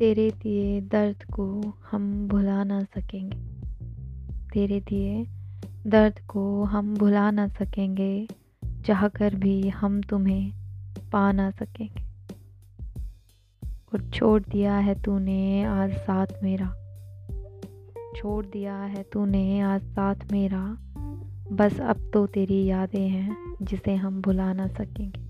तेरे दिए दर्द को हम भुला ना सकेंगे। तेरे दिए दर्द को हम भुला ना सकेंगे चाह कर भी हम तुम्हें पा ना सकेंगे। और छोड़ दिया है तूने आज साथ मेरा। छोड़ दिया है तूने आज साथ मेरा। बस अब तो तेरी यादें हैं जिसे हम भुला ना सकेंगे।